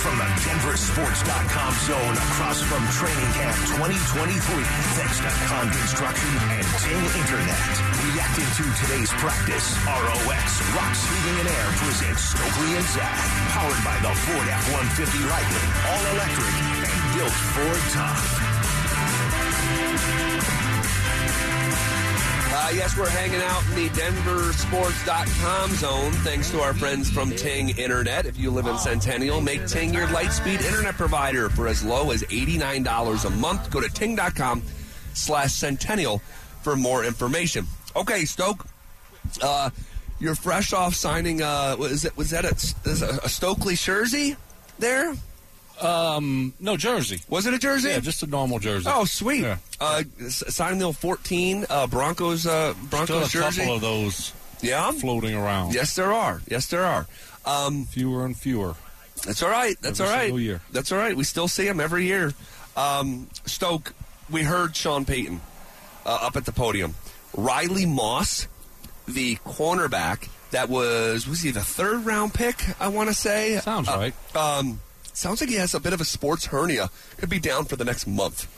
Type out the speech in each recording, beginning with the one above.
From the DenverSports.com zone across from Training Camp 2023, thanks to Con Construction and Ting Internet. Reacting to today's practice, ROX Rocks Heating and Air presents Stokley and Zach, powered by the Ford F-150 Lightning, all electric and built Ford tough. Uh, yes, we're hanging out in the DenverSports.com zone thanks to our friends from Ting Internet. If you live in Centennial, make Ting your Lightspeed internet provider for as low as $89 a month. Go to Ting.com slash Centennial for more information. Okay, Stoke, uh, you're fresh off signing, uh, was, it, was that a, a, a Stokley jersey there? Um, no jersey. Was it a jersey? Yeah, just a normal jersey. Oh, sweet. Yeah. Uh, s- the 14 uh, Broncos uh, Still Broncos a jersey. couple of those yeah. floating around. Yes, there are. Yes, there are. Um, Fewer and fewer. that's all right. That's Every all right. year. That's all right. We still see him every year. Um, Stoke. We heard Sean Payton uh, up at the podium. Riley Moss, the cornerback that was was he the third round pick? I want to say Sounds Uh, right. Um, sounds like he has a bit of a sports hernia. Could be down for the next month.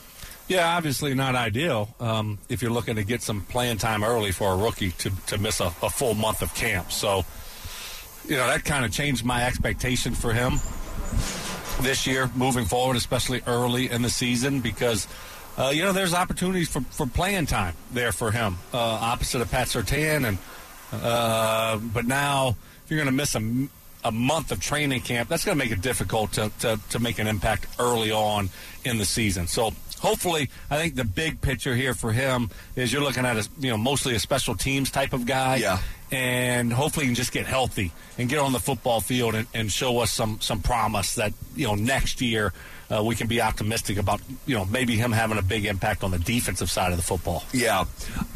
Yeah, obviously not ideal um, if you're looking to get some playing time early for a rookie to, to miss a, a full month of camp. So, you know, that kind of changed my expectation for him this year moving forward, especially early in the season, because, uh, you know, there's opportunities for, for playing time there for him, uh, opposite of Pat Surtain. And, uh, but now, if you're going to miss a, a month of training camp, that's going to make it difficult to, to, to make an impact early on in the season. So hopefully, I think the big picture here for him is you're looking at a, you know mostly a special teams type of guy, Yeah. and hopefully he can just get healthy and get on the football field and, and show us some some promise that you know next year uh, we can be optimistic about you know maybe him having a big impact on the defensive side of the football. Yeah.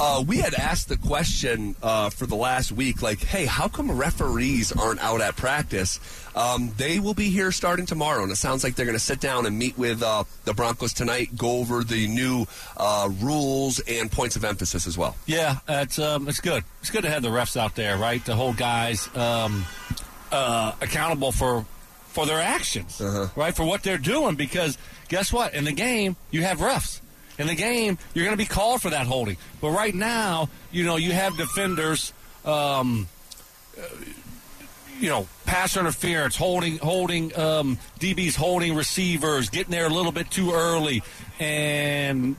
Uh, we had asked the question uh, for the last week, like, hey, how come referees aren't out at practice? Um, they will be here starting tomorrow, and it sounds like they're going to sit down and meet with uh, the Broncos tonight, go over the new uh, rules and points of emphasis as well. Yeah, it's um, it's good. It's good to have the refs out there, right? To hold guys um, uh, accountable for for their actions, right? For what they're doing, because guess what? In the game, you have refs. In the game, you're going to be called for that holding. But right now, you know, you have defenders. Um, you know, pass interference, holding, holding um, DBs, holding receivers, getting there a little bit too early, and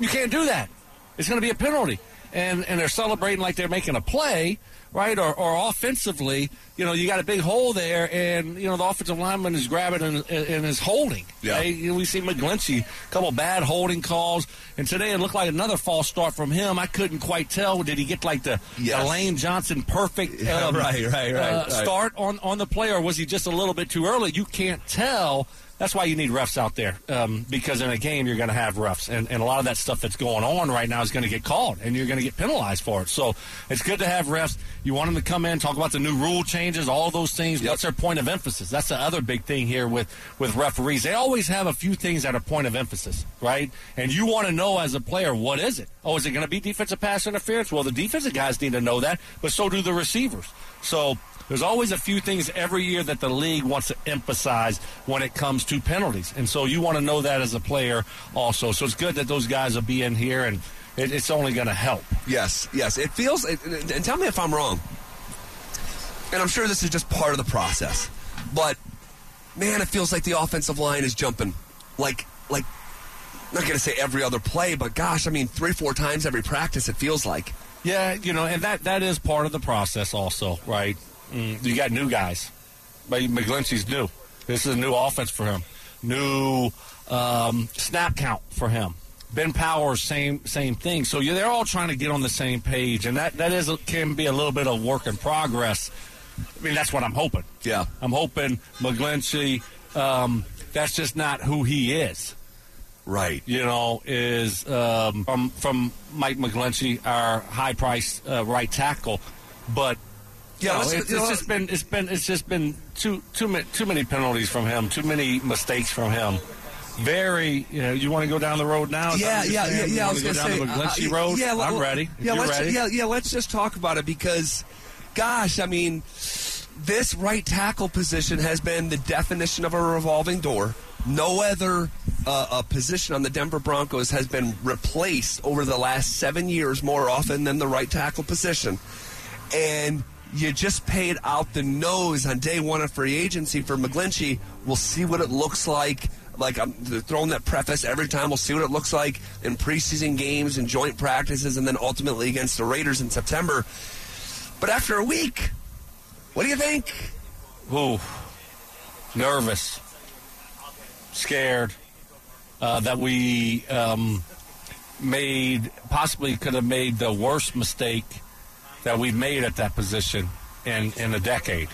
you can't do that. It's going to be a penalty. And and they're celebrating like they're making a play, right? Or, or offensively, you know, you got a big hole there, and you know the offensive lineman is grabbing and, and is holding. Yeah. right? You know, we see McGlinchey, a couple bad holding calls, and today it looked like another false start from him. I couldn't quite tell. Did he get like the, Yes. the Lane Johnson perfect Yeah, um, right, right, right, uh, right. start on on the play, or was he just a little bit too early? You can't tell. That's why you need refs out there um, because in a game you're going to have refs, and, and a lot of that stuff that's going on right now is going to get called, and you're going to get penalized for it. So it's good to have refs. You want them to come in, talk about the new rule changes, all those things. Yep. What's their point of emphasis? That's the other big thing here with with referees. They always have a few things that are point of emphasis, right? And you want to know as a player what is it? Oh, is it going to be defensive pass interference? Well, the defensive guys need to know that, but so do the receivers. So there's always a few things every year that the league wants to emphasize when it comes to penalties. And so you want to know that as a player also. So it's good that those guys will be in here, and it, it's only going to help. Yes, yes. It feels, it, and tell me if I'm wrong. And I'm sure this is just part of the process, but man, it feels like the offensive line is jumping, like, like. Not going to say every other play, but gosh, I mean, three, four times every practice. It feels like. Yeah, you know, and that that is part of the process also, right? Mm, you got new guys. But McGlinchey's new. This is a new offense for him. New um, snap count for him. Ben Powers, same same thing. So yeah, they're all trying to get on the same page, and that that is can be a little bit of work in progress. I mean, that's what I'm hoping. Yeah. I'm hoping McGlinchey. Um, that's just not who he is Right. you know, is um, from from Mike McGlinchey, our high priced uh, right tackle. But Yeah, it's, it's just been it's been it's just been too too many too many penalties from him, too many mistakes from him. Very, you know, you want to go down the road now? Yeah, yeah, yeah, yeah. I was going to say, the McGlinchey uh, road. Yeah, I'm ready. Yeah, let's ready. yeah, yeah. Let's just talk about it because, gosh, I mean, this right tackle position has been the definition of a revolving door. No other uh, uh, position on the Denver Broncos has been replaced over the last seven years more often than the right tackle position. And you just paid out the nose on day one of free agency for McGlinchey. We'll see what it looks like. Like I'm throwing that preface every time. We'll see what it looks like in preseason games and joint practices, and then ultimately against the Raiders in September. But after a week, what do you think? Ooh, nervous, scared uh, that we um, made, possibly could have made the worst mistake that we've made at that position in, in a decade.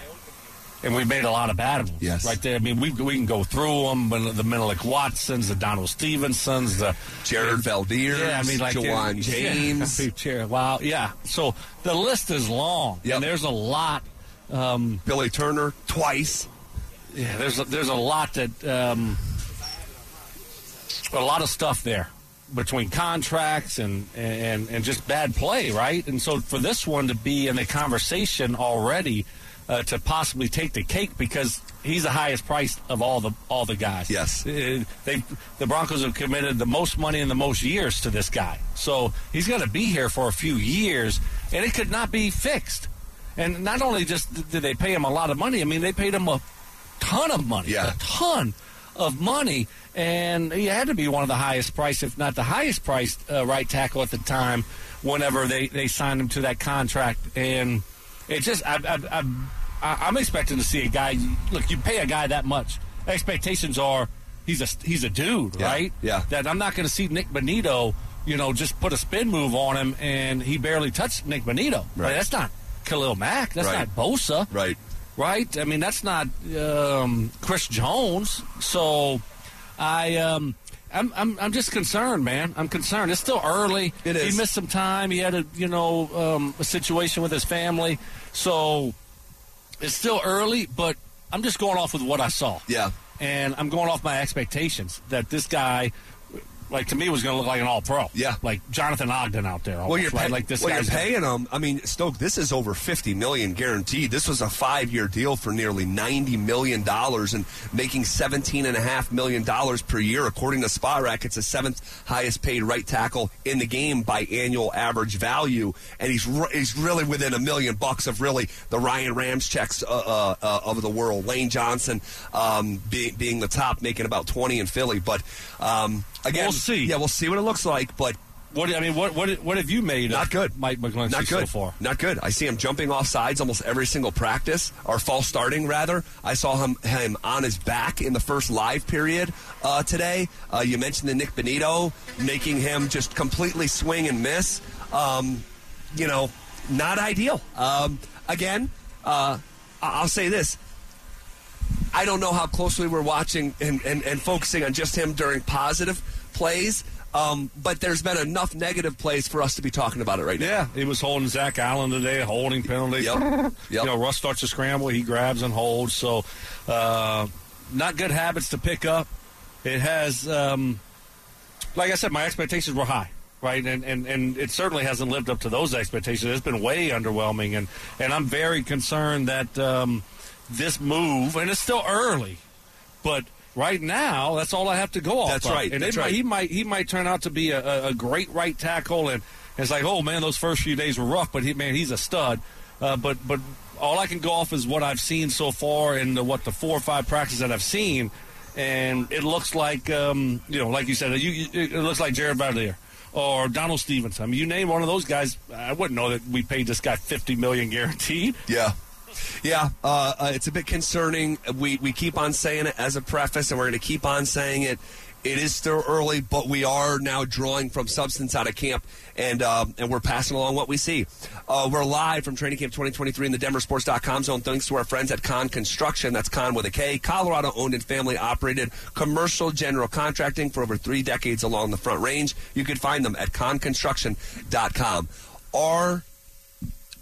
And we've made a lot of bad ones. Yes. Right there. I mean, we, we can go through them, but the Menelik Watsons, the Donald Stephensons, the Jared Veldheer, yeah, I mean, like Ja'Wuan James. Yeah, wow, yeah. So the list is long, Yep. and there's a lot. Um, Billy Turner twice. yeah, there's a, there's a lot that um, a lot of stuff there between contracts and, and and just bad play, right? And so for this one to be in the conversation already uh, to possibly take the cake because he's the highest priced of all the all the guys. Yes. Uh, they the Broncos have committed the most money in the most years to this guy, so he's going to be here for a few years, and it could not be fixed. And not only just did they pay him a lot of money, I mean they paid him a ton of money, Yeah. a ton of money, and he had to be one of the highest priced, if not the highest priced, uh, right tackle at the time. Whenever they, they signed him to that contract, and it just I, I, I, I'm expecting to see a guy. Look, you pay a guy that much, expectations are he's a he's a dude, Yeah, right? yeah. That I'm not going to see Nik Bonitto, you know, just put a spin move on him, and he barely touched Nik Bonitto. Right. that's not Khalil Mack. That's Right. not Bosa Right. right? I mean, that's not um, Chris Jones. So I, um, I'm, I'm, I'm just concerned, man. I'm concerned. It's still early. It is. He missed some time. He had a, you know, um, a situation with his family. So it's still early, but I'm just going off with what I saw. Yeah. And I'm going off my expectations that this guy. Like to me, it was going to look like an all-pro. Yeah. like Jonathan Ogden out there. Almost, Well, you're, right? like this. well, you're paying him. I mean, Stoke, this is over fifty million guaranteed. This was a five-year deal for nearly ninety million dollars and making seventeen and a half million dollars per year, according to Spotrac. It's the seventh highest-paid right tackle in the game by annual average value, and he's re- he's really within a million bucks of really the Ryan Ramczyk uh, uh, uh, of the world. Lane Johnson um, being being the top, making about twenty in Philly, but um, again, We'll see. Yeah, we'll see what it looks like, but. What I mean, what what what have you made? Not of good. Mike McGlinchey Not so good. far. Not good. I see him jumping off sides almost every single practice, or false starting rather. I saw him him on his back in the first live period uh, today. Uh, you mentioned the Nik Bonitto making him just completely swing and miss. Um, you know, not ideal. Um, again, uh, I'll say this. I don't know how closely we're watching and, and, and focusing on just him during positive plays, um, but there's been enough negative plays for us to be talking about it right now. Yeah, he was holding Zach Allen today, holding penalty. Yep. Yep. You know, Russ starts to scramble, he grabs and holds. So, uh, not good habits to pick up. It has, um, like I said, my expectations were high, right? And, and and it certainly hasn't lived up to those expectations. It's been way underwhelming, and and I'm very concerned that um, this move, and it's still early, but. Right now, that's all I have to go off. That's of. right, And that's it might- right. he might he might turn out to be a, a- great right tackle, and it's like, oh man, those first few days were rough, but he man, he's a stud. Uh, but but all I can go off is what I've seen so far and the, what the four or five practices that I've seen, and it looks like um, you know, like you said, you, you, it looks like Jared Veldheer or Donald Stevens. I mean, you name one of those guys, I wouldn't know that we paid this guy fifty million guaranteed. Yeah. Yeah, uh, uh, it's a bit concerning. We we keep on saying it as a preface, and we're going to keep on saying it. It is still early, but we are now drawing from substance out of camp, and um, and we're passing along what we see. Uh, we're live from Training Camp 2023 in the DenverSports.com zone, thanks to our friends at Con Construction. That's Con with a K, Colorado owned and family operated commercial general contracting for over three decades along the Front Range. You can find them at ConConstruction.com. Are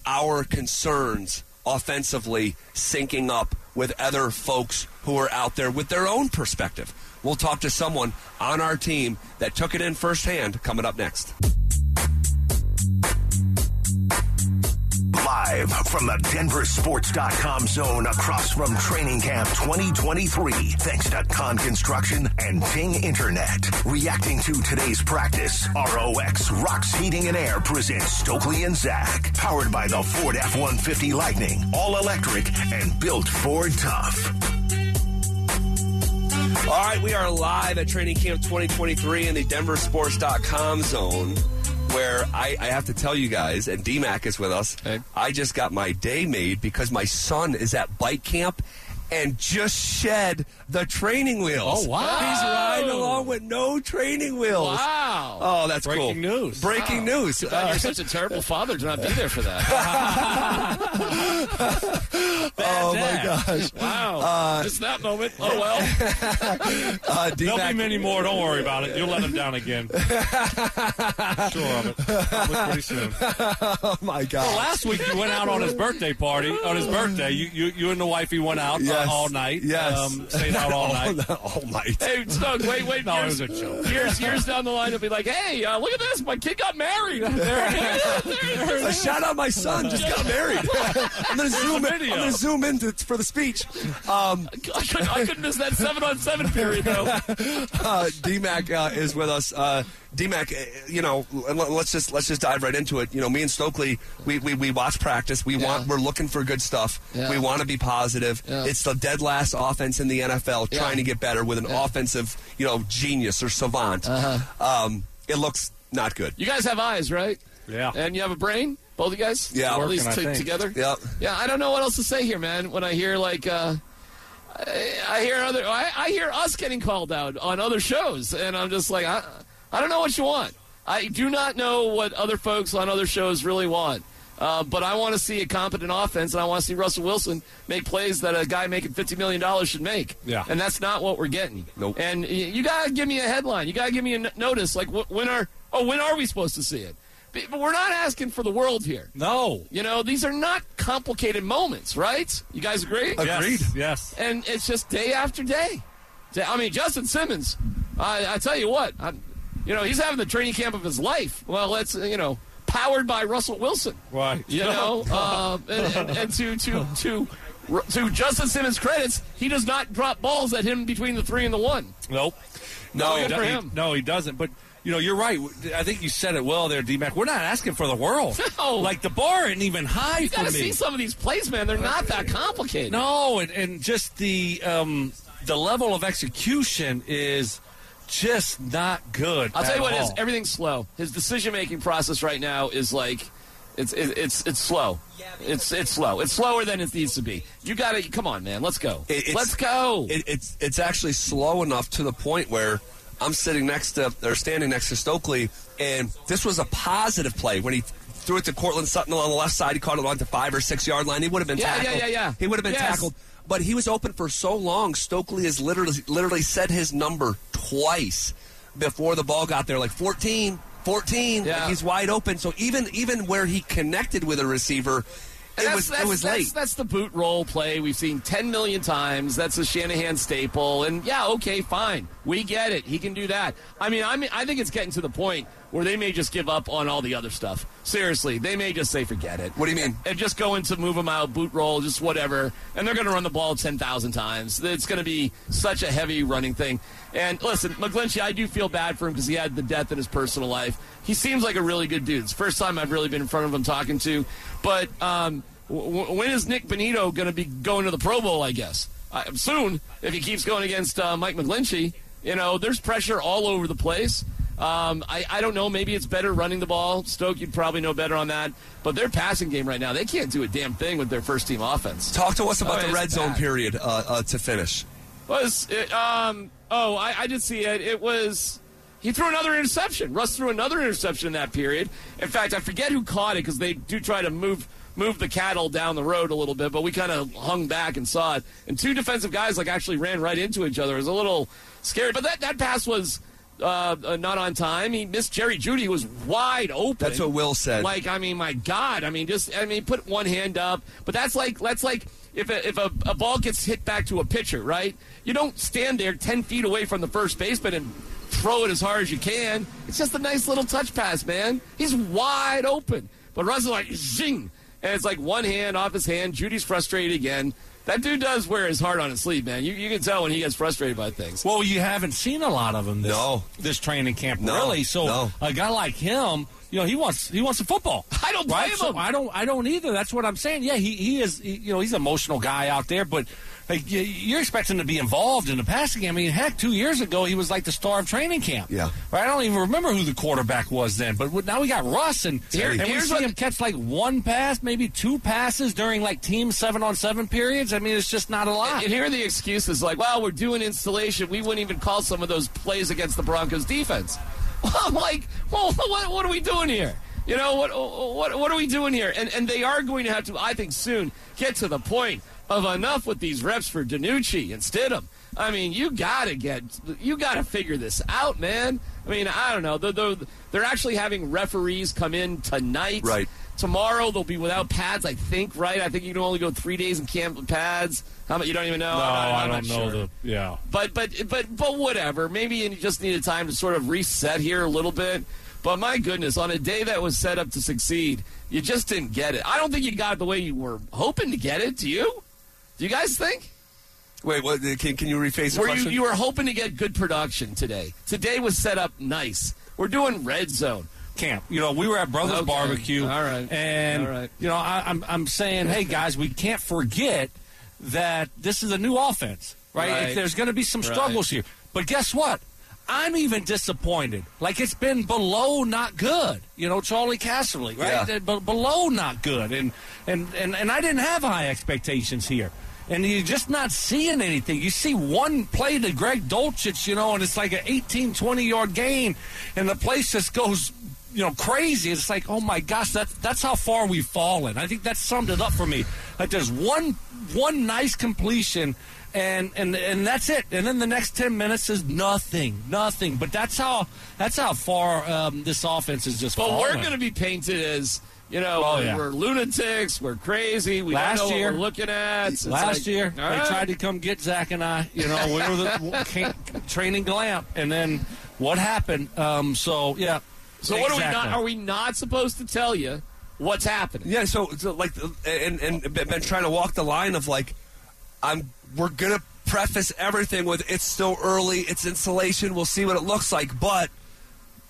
our concerns offensively syncing up with other folks who are out there with their own perspective. We'll talk to someone on our team that took it in firsthand coming up next. Live from the DenverSports.com zone across from Training Camp 2023. Thanks to Con Construction and Ting Internet. Reacting to today's practice, ROX Rocks Heating and Air presents Stokley and Zach. Powered by the Ford F 150 Lightning. All electric and built Ford tough. All right, we are live at Training Camp 2023 in the DenverSports.com zone, where I, I have to tell you guys, and DMAC is with us. Hey. I just got my day made because my son is at bike camp and just shed the training wheels. Oh, wow. He's riding along with no training wheels. Wow. Oh, that's Breaking cool. news. Breaking news. Uh, you're such a terrible father to not be there for that. oh my gosh. Wow. Just that moment. Oh, well. Uh, There'll be many more. Don't worry about it. You'll let him down again. sure of it. Probably pretty soon. oh my Well, God. last week you went out on his birthday party. On his birthday, you you, you and the wifey went out uh, Yes. all night. Yes. Um, stayed out all night. all night. Hey, Stone, wait, wait. No, years, it was a joke. Years, years down the line, it'll be like, hey, uh, look at this. My kid got married. There. A shout out, my son just got married. I'm gonna zoom in. I'm gonna zoom in to, for the speech. Um, I couldn't, I couldn't miss that seven on seven period, though. uh, DMAC uh, is with us. Uh, DMAC, uh, you know, let- let's just let's just dive right into it. You know, me and Stokley, we we, we watch practice. We want we're looking for good stuff. Yeah. We want to be positive. Yeah. It's the dead last offense in the NFL, Yeah. trying to get better with an Yeah. offensive, you know, genius or savant. Uh-huh. Um, it looks not good. You guys have eyes, right? Yeah. And you have a brain? Both of you guys? Yeah. Or at least Working, I t- think. together? Yep. Yeah, I don't know what else to say here, man. When I hear like, uh, I, I hear other, I, I hear us getting called out on other shows, and I'm just like, I, I don't know what you want. I do not know what other folks on other shows really want. Uh, but I want to see a competent offense, and I want to see Russell Wilson make plays that a guy making fifty million dollars should make. Yeah. and that's not what we're getting. Nope. And y- you gotta give me a headline. You gotta give me a n- notice. Like, wh- when are oh, when are we supposed to see it? But we're not asking for the world here. No. You know, these are not complicated moments, right? You guys agree? Agreed. Yes. yes. And it's just day after day. I mean, Justin Simmons, I, I tell you what, i you know, he's having the training camp of his life. Well, it's, uh, you know, powered by Russell Wilson. Right. You know, uh, and, and, and to, to, to, to Justin Simmons' credits, he does not drop balls at him between the three and the one. Nope. No, he for he- him. no, he doesn't. But you know, you're right. I think you said it well there, D-Mac. We're not asking for the world. No. Like the bar isn't even high You for got to me. see some of these plays, man. They're not that complicated. No, and, and just the um, the level of execution is just not good. I'll tell you what it is. all. Everything's slow. His decision making process right now is like, it's it, it's it's slow. It's it's slow. It's slower than it needs to be. You got to come on, man. Let's go. It- Let's go. It, it's it's actually slow enough to the point where I'm sitting next to or standing next to Stokley, and this was a positive play when he threw it to Courtland Sutton on the left side. He caught it on the five or six yard line. He would have been Yeah, yeah, tackled. yeah, yeah. He would have been Yes. tackled. But he was open for so long. Stokley has literally literally said his number twice before the ball got there, like 14, 14. Yeah. Like he's wide open. So even even where he connected with a receiver, it that's, was that's, it was that's, late. That's the boot roll play we've seen 10 million times. That's a Shanahan staple. And yeah, okay, fine. We get it. He can do that. I mean, I mean, I think it's getting to the point where they may just give up on all the other stuff. Seriously, they may just say forget it. What do you mean? And just go into move them out, boot roll, just whatever. And they're going to run the ball 10,000 times. It's going to be such a heavy running thing. And listen, McGlinchey, I do feel bad for him because he had the death in his personal life. He seems like a really good dude. It's the first time I've really been in front of him talking to. But um, w- w- when is Nik Bonitto going to be going to the Pro Bowl, I guess? Uh, soon, if he keeps going against uh, Mike McGlinchey. You know, there's pressure all over the place. Um, I, I don't know. Maybe it's better running the ball. Stoke, you'd probably know better on that. But their passing game right now, they can't do a damn thing with their first team offense. Talk to us about Oh, the red zone bad. period uh, uh, to finish. Was it, um oh I, I did see it. It was he threw another interception. Russ threw another interception in that period. In fact, I forget who caught it because they do try to move move the cattle down the road a little bit, but we kind of hung back and saw it. And two defensive guys like actually ran right into each other. It was a little scary, but that that pass was. Uh, uh, not on time. He missed Jerry Jeudy, was wide open. That's what Will said. Like, I mean, my God, I mean, just, I mean, put one hand up. But that's like, that's like if a, if a, a ball gets hit back to a pitcher, right? You don't stand there ten feet away from the first baseman and throw it as hard as you can. It's just a nice little touch pass, man. He's wide open, but Russell like zing. And it's like one hand off his hand. Jeudy's frustrated again. That dude does wear his heart on his sleeve, man. You, you can tell when he gets frustrated by things. Well, you haven't seen a lot of him this, No. this training camp, No, really. So no. a guy like him, you know, he wants he wants the football. I don't blame right? So him. I don't I don't either. That's what I'm saying. Yeah, he, he is. He, you know, he's an emotional guy out there, but. Like, you're expecting to be involved in the passing game. I mean, heck, two years ago he was like the star of training camp. Yeah. right. I don't even remember who the quarterback was then. But now we got Russ, and, Here- and we here's see what- him catch like one pass, maybe two passes during like team seven on seven periods. I mean, it's just not a lot. And here are the excuses like, well, we're doing installation. We wouldn't even call some of those plays against the Broncos defense. I'm like, well, what, what are we doing here? You know, what, what, what are we doing here? And, and they are going to have to, I think, soon get to the point of enough with these reps for DiNucci and Stidham. I mean, you got to get, you got to figure this out, man. I mean, I don't know. They're, they're, they're actually having referees come in tonight. Right. Tomorrow they'll be without pads, I think, right? I think you can only go three days in camp with pads. How about you don't even know? no, I'm not- I I'm don't not know sure. the. Yeah. But but but but whatever. Maybe you just needed time to sort of reset here a little bit. But my goodness, on a day that was set up to succeed, you just didn't get it. I don't think you got it the way you were hoping to get it. Do you? Do you guys think? Wait, what? Can, can you rephrase the Were you, question? you were hoping to get good production today. Today was set up nice. We're doing red zone. camp. You know, we were at Brothers Okay. Barbecue. All right. And, All right. you know, I, I'm, I'm saying, hey, guys, we can't forget that this is a new offense, right? Right. There's going to be some Right. struggles here. But guess what? I'm even disappointed. Like, it's been below not good. You know, Charley Casserly, right? Yeah. Uh, below not good. And, and, and, and I didn't have high expectations here. And you're just not seeing anything. You see one play to Greg Dulcich, you know, and it's like an 18, 20 yard gain, and the place just goes, you know, crazy. It's like, oh my gosh, that's that's how far we've fallen. I think that summed it up for me. Like there's one one nice completion, and and and that's it. And then the next ten minutes is nothing, nothing. But that's how that's how far um, this offense is just. But fallen. we're going to be painted as you know Oh, we're, yeah. we're lunatics, we're crazy, we Last don't know year- what we're looking at. It's Last like, year, all they tried to come get Zach and I. You know, we were the can't- training Glamp, and then what happened? Um, so yeah. So what are we not? Are we not supposed to tell you what's happening? Yeah, so, so like, and and been trying to walk the line of like, I'm we're gonna preface everything with it's still early, it's insulation, we'll see what it looks like, but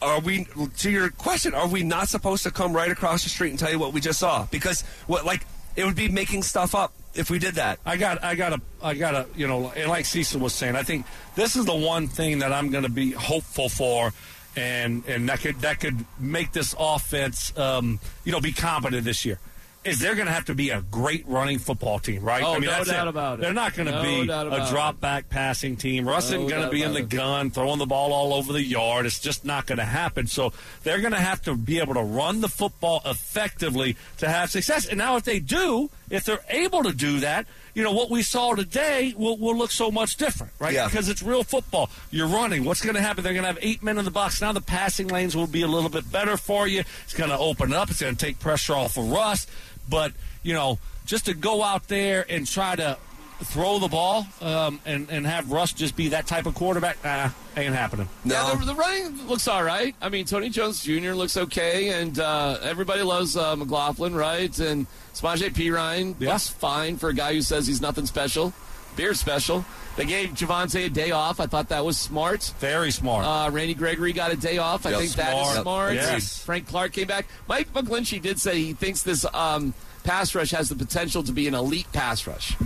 are we to your question? Are we not supposed to come right across the street and tell you what we just saw? Because what like it would be making stuff up if we did that. I got, I got a, I got a, you know, and like Cecil was saying, I think this is the one thing that I'm going to be hopeful for, and and that could that could make this offense, um, you know, be competent this year. Is they're going to have to be a great running football team, right? Oh, I mean, no that's doubt about it. They're not going to No be a drop back passing team. Russ No isn't going to be in the it. gun, throwing the ball all over the yard. It's just not going to happen. So they're going to have to be able to run the football effectively to have success. And now, if they do, if they're able to do that, you know what we saw today will, will look so much different, right? Yeah. Because it's real football. You're running. What's going to happen? They're going to have eight men in the box. Now the passing lanes will be a little bit better for you. It's going to open up. It's going to take pressure off of Russ. But you know, just to go out there and try to throw the ball um, and and have Russ just be that type of quarterback, nah, ain't happening. No, Yeah, the, the running looks all right. I mean, Tony Jones Jr. looks okay, and uh, everybody loves uh, McLaughlin, right? And Samaje Perine Yeah. looks fine for a guy who says he's nothing special. Beer special. They gave Javonte a day off. I thought that was smart. Very smart. Uh, Randy Gregory got a day off. I think that is Smart. smart. Yes. Frank Clark came back. Mike McGlinchey did say he thinks this um, pass rush has the potential to be an elite pass rush.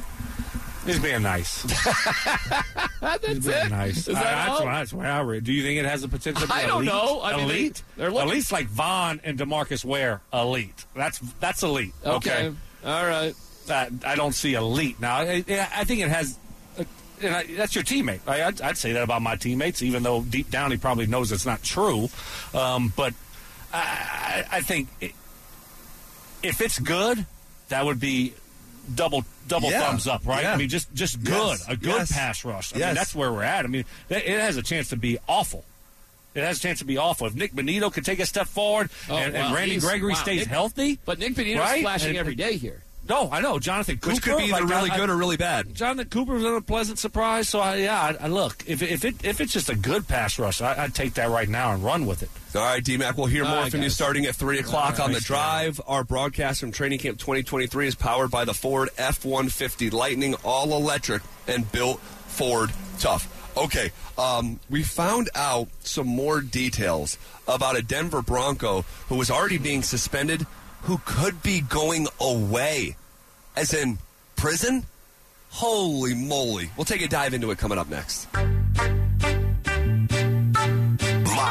He's being nice. That's He's being it. nice. Is that that's, what, that's what I read. Do you think it has the potential? To be I don't elite? know. I mean, they- elite. they're looking- Elite's like Von and Demarcus Ware. Elite. That's that's elite. Okay. All right. I don't see elite now. I, I think it has. uh, And I, that's your teammate. I, I'd, I'd say that about my teammates, even though deep down he probably knows it's not true. Um, but I, I I think it, if it's good, that would be double double Yeah. thumbs up, right? Yeah. I mean, just just good, Yes. a good Yes. pass rush. I Yes. mean, that's where we're at. I mean, it it has a chance to be awful. It has a chance to be awful. If Nik Bonitto could take a step forward Oh, and, and. Randy He's- Gregory wow. stays Nick- healthy, But Nik Bonitto's Right? flashing And- every day here. No, I know Jonathan Cooper, which could be either like, really I- good or really bad. Jonathan Cooper's been a pleasant surprise. So I, yeah, I, I look if if it if it's just a good pass rush, I, I'd take that right now and run with it. All right, DMAC, we'll hear more right, from you starting at 3 o'clock All on the right, drive. Our broadcast from Training Camp 2023 is powered by the Ford F 150 Lightning, all electric and built Ford tough. Okay, um, we found out some more details about a Denver Bronco who was already being suspended, who could be going away, as in prison. Holy moly! We'll take a dive into it coming up next.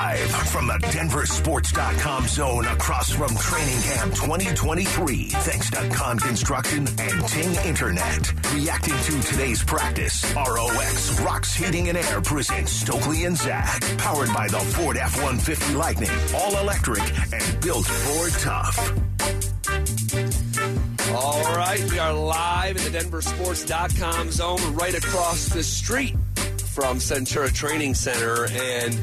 Live from the DenverSports.com zone across from Training Camp 2023. Thanks to Con Construction and Ting Internet. Reacting to today's practice, ROX Rocks Heating and Air presents Stokley and Zach. Powered by the Ford F 150 Lightning. All electric and built for tough. All right, we are live in the DenverSports.com zone right across the street from Centura Training Center, and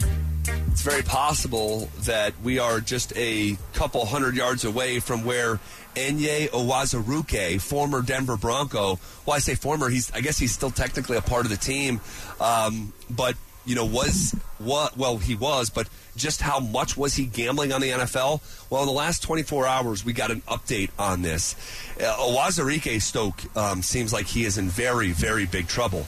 it's very possible that we are just a couple hundred yards away from where Enye Uwazurike, former Denver Bronco, well, I say former, he's I guess he's still technically a part of the team, um, but you know, was what? Well, he was, but just how much was he gambling on the NFL? Well, in the last 24 hours, we got an update on this. Uh, Uwazurike Stoke um, seems like he is in very, very big trouble.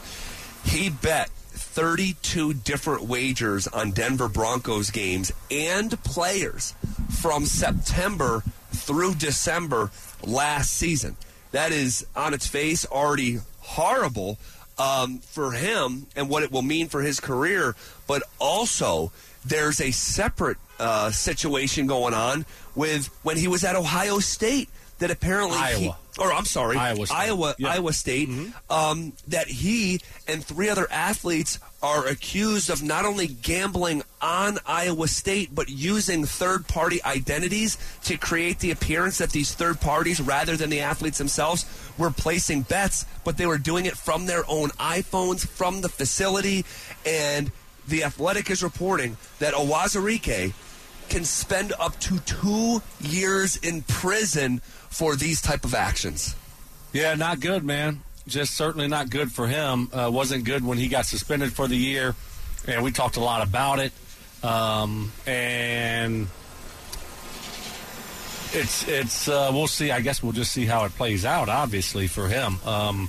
He bet 32 different wagers on Denver Broncos games and players from September through December last season. That is on its face already horrible um, for him and what it will mean for his career, but also there's a separate uh, situation going on with when he was at Ohio State that apparently he, or I'm sorry, Iowa State. Iowa, Yeah. Iowa State, um, that he and three other athletes are accused of not only gambling on Iowa State, but using third party identities to create the appearance that these third parties, rather than the athletes themselves, were placing bets, but they were doing it from their own iPhones, from the facility. And the Athletic is reporting that Uwazurike can spend up to two years in prison for these type of actions. Yeah, not good, man. Just certainly not good for him. Uh, wasn't good when he got suspended for the year, and we talked a lot about it. Um, and it's it's uh, we'll see. I guess we'll just see how it plays out. Obviously for him. Um,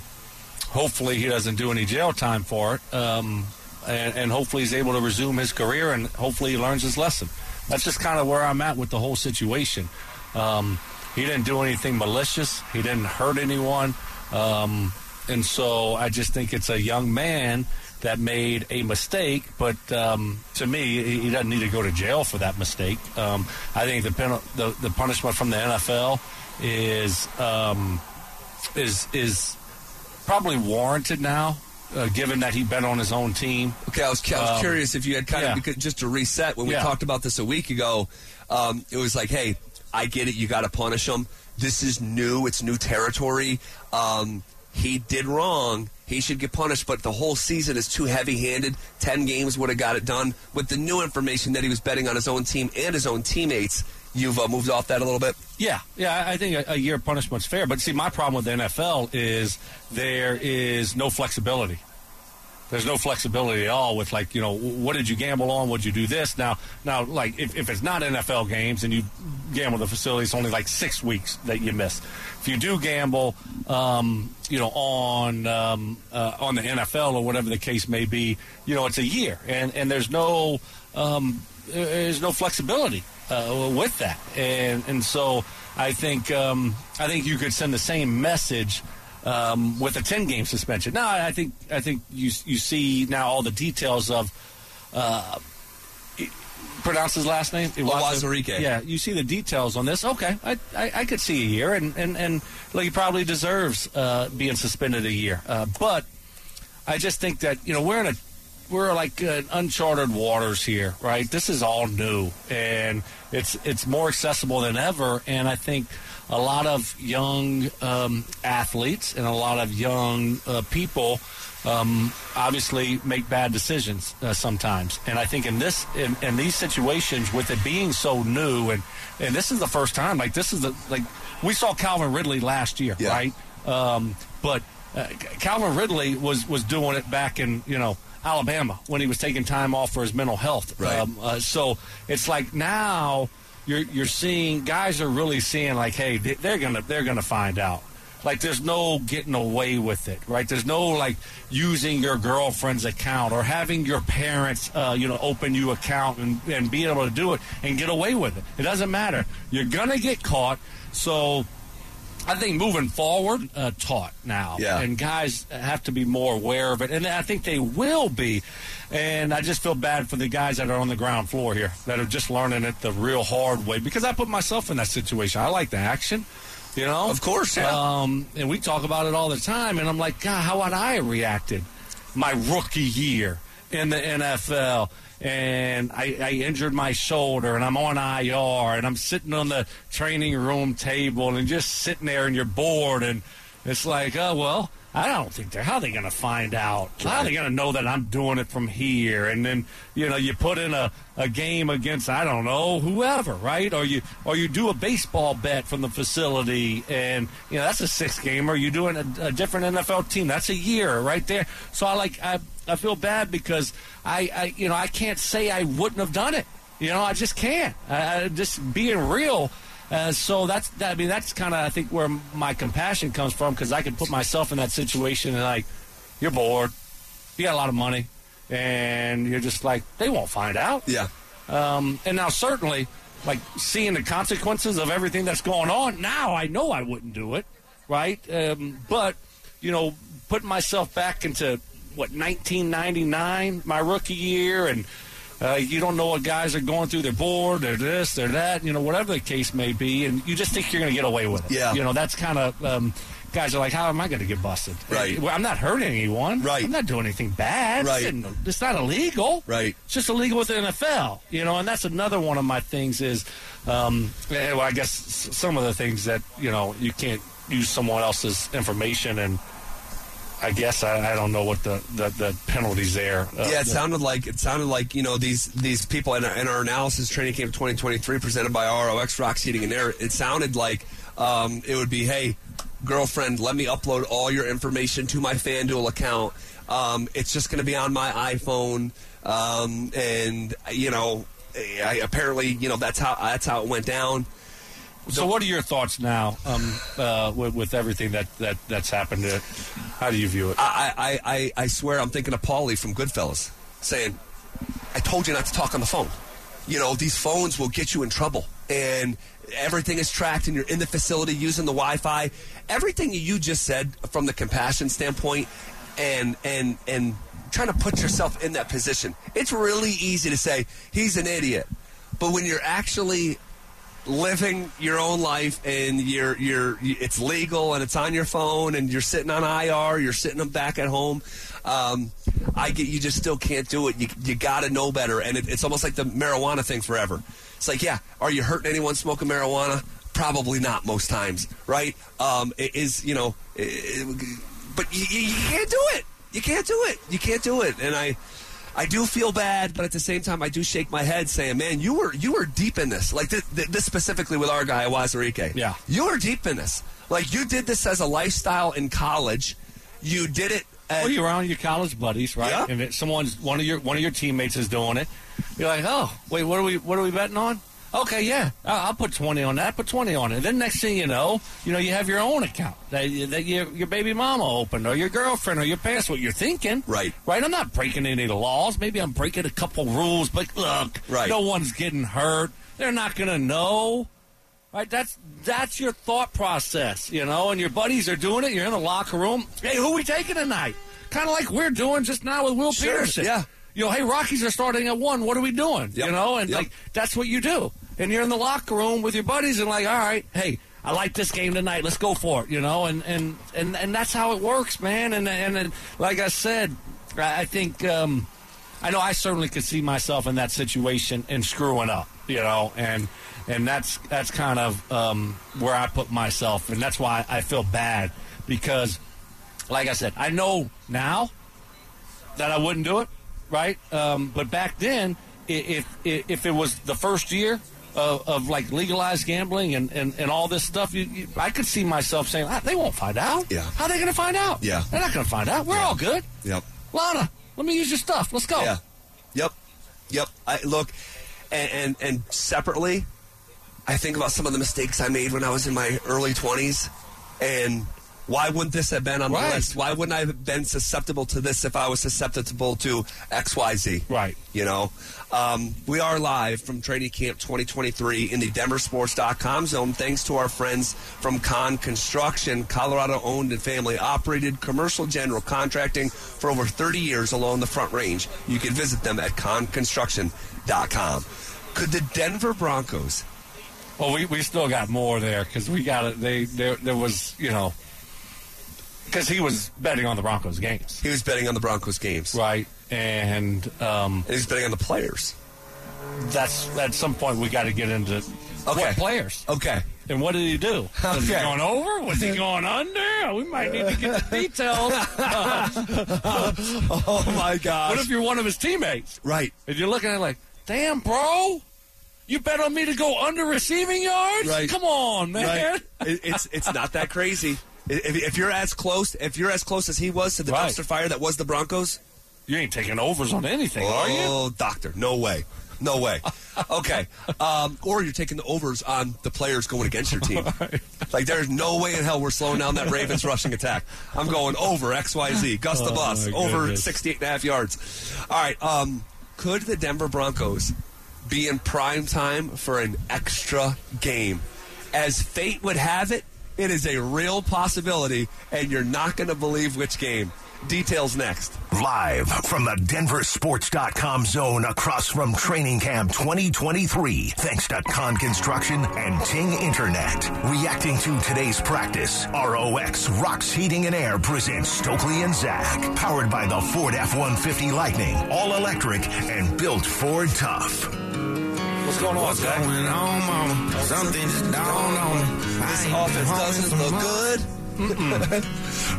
hopefully he doesn't do any jail time for it, um, and, and hopefully he's able to resume his career, and hopefully he learns his lesson. That's just kind of where I'm at with the whole situation. Um, he didn't do anything malicious. He didn't hurt anyone. Um, and so I just think it's a young man that made a mistake. But um, to me, he he doesn't need to go to jail for that mistake. Um, I think the, pen- the the punishment from the NFL is um, is is probably warranted now, uh, given that he bet on his own team. Okay, I was, I was Um, curious if you had kind yeah. of because just to reset when we Yeah. talked about this a week ago. Um, it was like, hey, I get it. You got to punish him. This is new. It's new territory. Um, he did wrong. He should get punished. But the whole season is too heavy-handed. Ten games would have got it done. With the new information that he was betting on his own team and his own teammates, you've uh, moved off that a little bit. Yeah, yeah, I I think a, a year punishment's fair. But see, my problem with the NFL is there is no flexibility. There's no flexibility at all with like you know what did you gamble on? Would you do this now? Now, like if, if it's not NFL games and you gamble the facility, it's only like six weeks that you miss. If you do gamble, um, you know on um, uh, on the NFL or whatever the case may be, you know it's a year, and and there's no um, there's no flexibility uh, with that, and and so I think um, I think you could send the same message um, with a ten game suspension. Now I think I think you you see now all the details of. Uh, pronounce his last name Uwazurike. Yeah, you see the details on this. Okay, I, I, I could see a year, and and and like he probably deserves uh, being suspended a year. Uh, but I just think that you know we're in a we're like uh, uncharted waters here, right? This is all new, and it's it's more accessible than ever. And I think a lot of young um, athletes and a lot of young uh, people um, obviously make bad decisions uh, sometimes. And I think in this in, in, these situations, with it being so new, and and this is the first time, like this is the like we saw Calvin Ridley last year, yeah. right? Um, but uh, Calvin Ridley was was doing it back in you know Alabama when he was taking time off for his mental health. Right. Um, uh, so it's like now you're you're seeing guys are really seeing like, hey, they're gonna they're gonna find out. Like there's no getting away with it, right? There's no like using your girlfriend's account or having your parents, uh, you know, open you account and, and being able to do it and get away with it. It doesn't matter. You're gonna get caught. So I think moving forward, uh, taught now. Yeah. And guys have to be more aware of it. And I think they will be. And I just feel bad for the guys that are on the ground floor here that are just learning it the real hard way because I put myself in that situation. I like the action. You know? Of course, yeah. Um, and we talk about it all the time. And I'm like, God, how would I have reacted my rookie year in the NFL? and I, I, injured my shoulder and I'm on IR and I'm sitting on the training room table and just sitting there and you're bored and it's like, oh well, I don't think they're how are they going to find out? How are they going to know that I'm doing it from here? And then you know you put in a, a game against I don't know whoever, right? Or you or you do a baseball bet from the facility, and you know that's a six game. Or You're doing a, a different NFL team. That's a year right there. So I like I I feel bad because I, I you know I can't say I wouldn't have done it. You know I just can't. I, just being real. Uh, so that's that, I mean that's kind of I think where my compassion comes from because I can put myself in that situation and like you're bored, you got a lot of money, and you're just like they won't find out. Yeah. Um, and now certainly like seeing the consequences of everything that's going on. Now I know I wouldn't do it, right? Um, but you know, putting myself back into what 1999, my rookie year, and uh, you don't know what guys are going through. They're bored. They're this. They're that. You know, whatever the case may be, and you just think you're going to get away with it. Yeah. You know, that's kind of. Um, guys are like, how am I going to get busted? Right. Well, I'm not hurting anyone. Right. I'm not doing anything bad. Right. It's, it's not illegal. Right. It's just illegal with the NFL. You know, and that's another one of my things is, um, eh, well, I guess some of the things that you know you can't use someone else's information and I guess I, I don't know what the, the, the penalties there. Uh, yeah, it sounded like it sounded like you know these these people in our, in our analysis training camp 2023 presented by ROX Rocks Heating and Air. It sounded like um, it would be, hey, girlfriend, let me upload all your information to my FanDuel account. Um, it's just going to be on my iPhone, um, and you know, I, apparently, you know that's how that's how it went down. So, what are your thoughts now um, uh, with, with, everything that, that that's happened? To, how do you view it? I, I, I, I swear I'm thinking of Paulie from Goodfellas saying, I told you not to talk on the phone. You know, these phones will get you in trouble. And everything is tracked, and you're in the facility using the Wi Fi. Everything you just said from the compassion standpoint and, and, and trying to put yourself in that position, it's really easy to say, he's an idiot. But when you're actually living your own life and you're you're it's legal and it's on your phone and you're sitting on IR, you're sitting back at home. Um, I get you just still can't do it. You you got to know better, and it, it's almost like the marijuana thing forever. It's like, yeah, are you hurting anyone smoking marijuana? Probably not most times, right? Um, it is you know, it, but you, you can't do it. You can't do it. You can't do it, and I. I do feel bad, but at the same time, I do shake my head, saying, "Man, you were you were deep in this. Like this, this specifically with our guy Wazarike. Yeah, you were deep in this. Like you did this as a lifestyle in college. You did it. At, well, you're around your college buddies, right? Yeah. And someone's one of your one of your teammates is doing it. You're like, oh, wait, what are we what are we betting on? Okay, yeah, I'll put twenty on that. Put twenty on it. Then next thing you know, you know you have your own account that, that your, your baby mama opened, or your girlfriend, or your parents. What you're thinking, right? Right. I'm not breaking any laws. Maybe I'm breaking a couple rules, but look, right. No one's getting hurt. They're not going to know. Right, that's that's your thought process, you know. And your buddies are doing it. You're in the locker room. Hey, who we taking tonight? Kind of like we're doing just now with Will sure, Peterson. Yeah. You know, hey, Rockies are starting at one. What are we doing? Yep. You know, and yep. like that's what you do and you're in the locker room with your buddies and like, all right, hey, I like this game tonight. Let's go for it, you know, and and and, and that's how it works, man. And and, and like I said, I think um, I know I certainly could see myself in that situation and screwing up, you know, and and that's that's kind of um, where I put myself, and that's why I feel bad because, like I said, I know now that I wouldn't do it, right? Um, but back then, if, if if it was the first year of, of like legalized gambling and, and, and all this stuff, you, you, I could see myself saying, ah, they won't find out. Yeah. How are they going to find out? Yeah. They're not going to find out. We're all good. Yep. Lana, let me use your stuff. Let's go. Yeah. Yep. Yep. I look, and, and and separately, I think about some of the mistakes I made when I was in my early twenties, and why wouldn't this have been on Right. the list? Why wouldn't I have been susceptible to this if I was susceptible to X, Y, Z? Right. You know, um, we are live from Training Camp 2023 in the DenverSports.com zone. Thanks to our friends from Con Construction, Colorado owned and family operated commercial general contracting for over 30 years along the Front Range. You can visit them at conconstruction.com. Could the Denver Broncos Well, we, we still got more there because we got it. They there there was you know because he was betting on the Broncos games, He was betting on the Broncos games. right? And um, And he was betting on the players. that's at some point we got to get into Okay. what players Okay. and what did he do? Was he going over? Was he going under? We might need to get the details. Oh, my gosh. what if you're one of his teammates right. and you're looking at it like, damn, bro, you bet on me to go under receiving yards? Right. Come on, man. Right. It's it's not that crazy. If, if you're as close, if you're as close as he was to the Right. dumpster fire that was the Broncos, You ain't taking overs on anything, are you? oh, doctor, no way, no way. Okay, um, or you're taking the overs on the players going against your team. Like there's no way in hell we're slowing down that Ravens rushing attack. I'm going over X Y Z. Gus the Oh, bus my over goodness. 68 and a half yards. All right, um, could the Denver Broncos be in prime time for an extra game? As fate would have it, it is a real possibility, and you're not going to believe which game. Details next. Live from the DenverSports.com zone across from Training Camp 2023. Thanks to Con Construction and Ting Internet. Reacting to today's practice, ROX Rocks Heating and Air presents Stokley and Zach. Powered by the Ford F-150 Lightning. All electric and built Ford tough. What's going on, What's Zach? going on, mama? Something just dawned on me. This offense doesn't look good.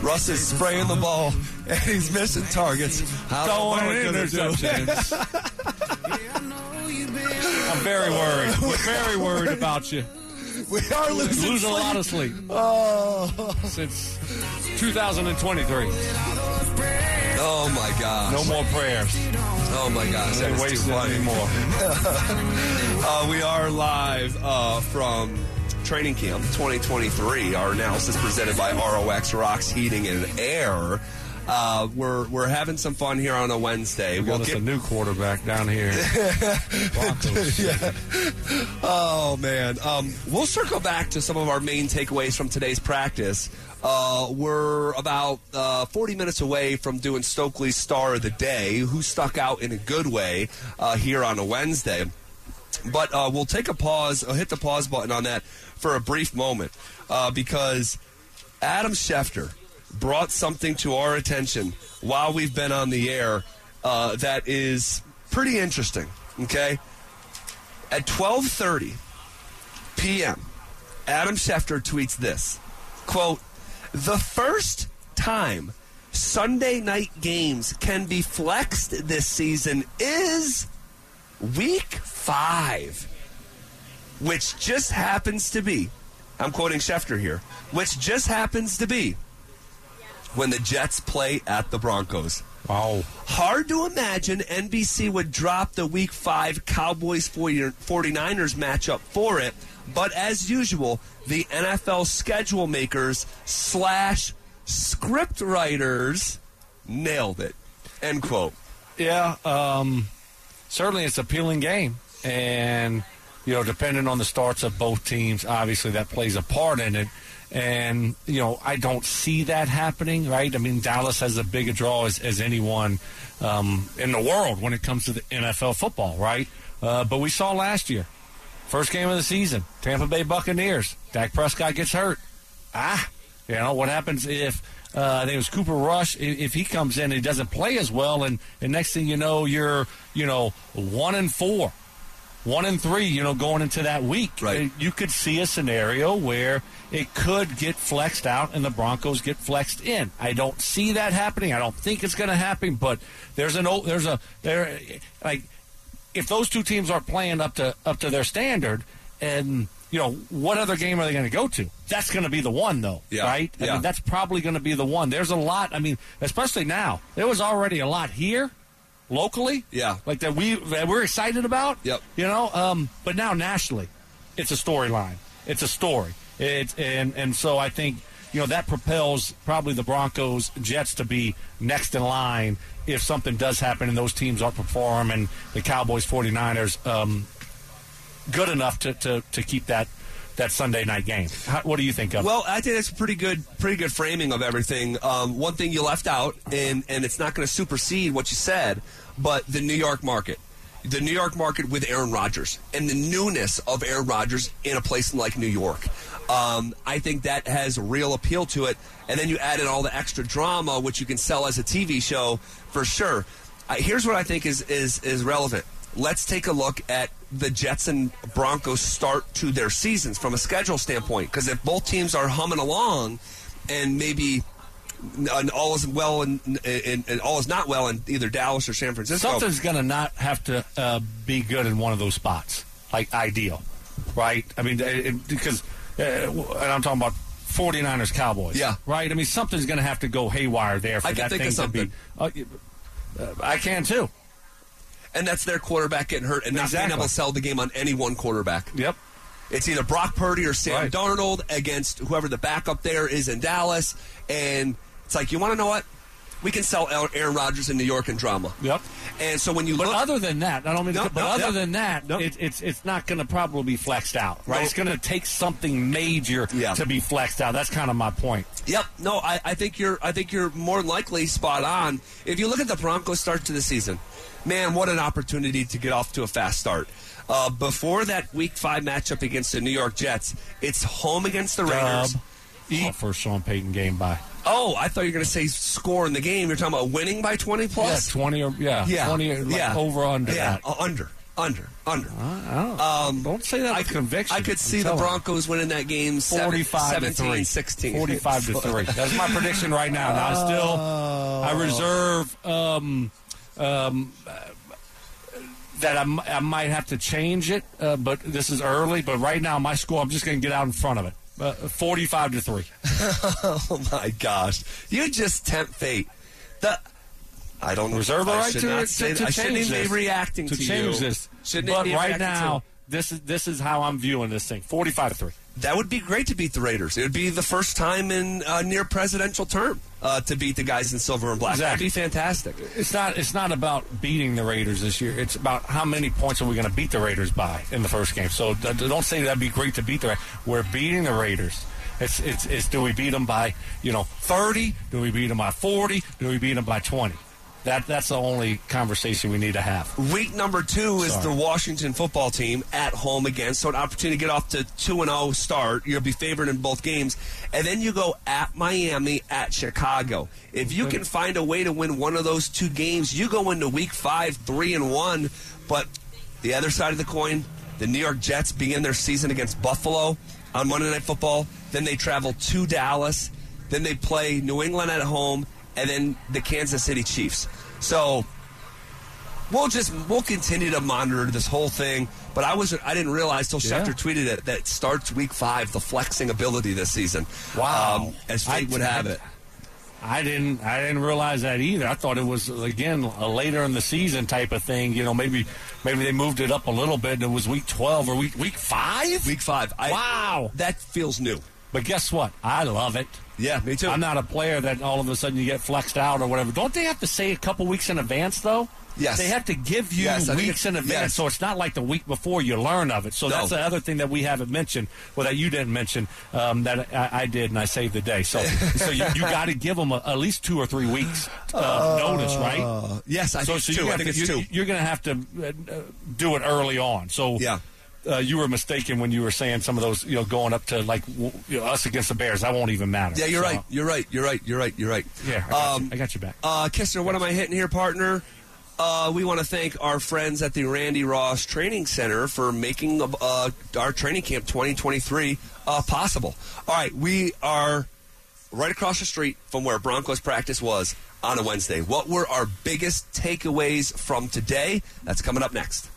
Russ is spraying the ball and he's missing targets. Throwing Lamar gonna do? interceptions. I'm very worried. We're very worried about you. We are losing. Losing a lot of sleep Oh, since 2023. Oh my gosh. No more prayers. Oh my gosh. Ain't is too funny. anymore. Uh, we are live uh, from Training Camp 2023. Our analysis presented by ROX Rocks Heating and Air. Uh, we're we're having some fun here on a Wednesday. We us get a new quarterback down here. Broncos. Oh man, um, we'll circle back to some of our main takeaways from today's practice. Uh, we're about uh, 40 minutes away from doing Stokley's Star of the Day, who stuck out in a good way uh, here on a Wednesday. But uh, we'll take a pause, uh, hit the pause button on that for a brief moment, uh, because Adam Schefter brought something to our attention while we've been on the air that is pretty interesting. Okay, at 12:30 p.m., Adam Schefter tweets this quote: "The first time Sunday night games can be flexed this season is week five, which just happens to be." I'm quoting Schefter here, which just happens to be when the Jets play at the Broncos. Wow. Hard to imagine NBC would drop the Week 5 Cowboys 49ers matchup for it, but as usual, the NFL schedule makers slash script writers nailed it. End quote. Yeah, um, certainly it's appealing game. And, you know, depending on the starts of both teams, obviously that plays a part in it. And, you know, I don't see that happening, right? I mean, Dallas has a draw as, as anyone um, in the world when it comes to the NFL football, right? Uh, but we saw last year, first game of the season, Tampa Bay Buccaneers. Dak Prescott gets hurt. Ah, you know, what happens if uh, I think it was Cooper Rush. If, if he comes in and he doesn't play as well, and, and next thing you know, you're you know one and four, one and three, you know, going into that week. Right. You could see a scenario where it could get flexed out and the Broncos get flexed in. I don't see that happening. I don't think it's going to happen. But there's an old, there's a there like if those two teams aren't playing up to up to their standard, and you know what other game are they going to go to? That's going to be the one, though, Yeah. right? I Yeah. mean, that's probably going to be the one. There's a lot. I mean, especially now, there was already a lot here locally, Yeah. like that we that we're excited about. Yep. You know, um, but now nationally, it's a storyline. It's a story. It's and and so I think you know that propels probably the Broncos Jets to be next in line if something does happen and those teams aren't performing the Cowboys 49ers um, good enough to, to, to keep that that Sunday night game. How, what do you think of? it? Well, I think that's a pretty good, pretty good framing of everything. Um, one thing you left out, and and it's not going to supersede what you said, but the New York market, the New York market with Aaron Rodgers and the newness of Aaron Rodgers in a place like New York. Um, I think that has real appeal to it, and then you add in all the extra drama, which you can sell as a TV show for sure. Uh, here's what I think is is is relevant. Let's take a look at the Jets and Broncos start to their seasons from a schedule standpoint. Because if both teams are humming along, and maybe and all is well and, and, and all is not well in either Dallas or San Francisco, Something's going to not have to uh, be good in one of those spots, like ideal, right? I mean, it, it- because, and I'm talking about 49ers Cowboys. Yeah. Right? I mean, something's going to have to go haywire there for I can that think thing of to be. Uh, uh, I can too. and that's their quarterback getting hurt and not being able to sell the game on any one quarterback. Yep. It's either Brock Purdy or Sam Right. Darnold against whoever the backup there is in Dallas. And it's like, you want to know what? We can sell Aaron Rodgers in New York and drama. Yep. And so when you But look, other than that, I don't mean, No, to, but no, other than that, it, it's it's not going to probably be flexed out, right? It's going to take something major Yeah. to be flexed out. That's kind of my point. Yep. No, I, I think you're. I think you're more likely spot on. If you look at the Broncos' start to the season, man, what an opportunity to get off to a fast start. Uh, before that Week Five matchup against the New York Jets, it's home against the Raiders. Dub. Oh, first Sean Payton game by Oh, I thought you were going to say score in the game. You're talking about winning by 20 plus. yeah twenty or yeah, Yeah, twenty or, like, yeah, over under yeah, that. uh, under, under, under. Um, don't say that I with could, conviction. I could see the. Broncos winning that game seven- 45 to 17, 3. 16. 45 to 3. That's my prediction right now. Now, I still, I reserve um, um, uh, that I, I might have to change it, uh, but this is early. But right now, my score, I'm just going to get out in front of it. Uh, 45 to 3. Oh my gosh! You just tempt fate. The I don't Reserve a I right to, to, to. Shouldn't change this. be reacting to, to change you. this. Shouldn't but right now, to- this is this is how I'm viewing this thing. 45 to 3. That would be great to beat the Raiders. It would be the first time in a near presidential term uh, to beat the guys in silver and black. Exactly. That'd be fantastic. It's not. It's not about beating the Raiders this year. It's about how many points are we going to beat the Raiders by in the first game. So don't say that'd be great to beat the. Ra- We're beating the Raiders. It's, it's it's do we beat them by you know thirty? Do we beat them by forty? Do we beat them by twenty? That that's the only conversation we need to have. Week number two is Sorry. the Washington football team at home again, so an opportunity to get off to two and zero start. You'll be favored in both games, and then you go at Miami, at Chicago. If you can find a way to win one of those two games, you go into Week five three and one. But the other side of the coin, the New York Jets begin their season against Buffalo on Monday Night Football. Then they travel to Dallas. Then they play New England at home, and then the Kansas City Chiefs. So we'll just we'll continue to monitor this whole thing. But I was I didn't realize till Yeah. Tweeted it that it starts week five the flexing ability this season. Wow. um, as fate I- would have it. I didn't I didn't realize that either. I thought it was again a later in the season type of thing. You know, maybe maybe they moved it up a little bit and it was week twelve or week week five. Week five. I, Wow. that feels new. But guess what? I love it. Yeah, me too. I'm not a player that all of a sudden you get flexed out or whatever. Don't they have to say a couple weeks in advance though? Yes. They have to give you Yes, I think weeks in advance, yes. so it's not like the week before you learn of it. So No. that's the other thing that we haven't mentioned, well, that you didn't mention, um, that I, I did, and I saved the day. So, so you, you got to give them a, at least two or three weeks uh, notice, right? yes, I so, think so two. I have think to, it's you, two. You're going to have to uh, uh, do it early on. So Yeah uh, you were mistaken when you were saying some of those, you know, going up to like w- you know, us against the Bears. That won't even matter. Yeah, you're so. right. You're right. You're right. You're right. You're right. Yeah, I got, um, you. I got you back. Uh, Kistner, what am I hitting here, partner? Uh, we want to thank our friends at the Randy Ross Training Center for making uh, our training camp 2023 uh, possible. All right, we are right across the street from where Broncos practice was on a Wednesday. What were our biggest takeaways from today? That's coming up next.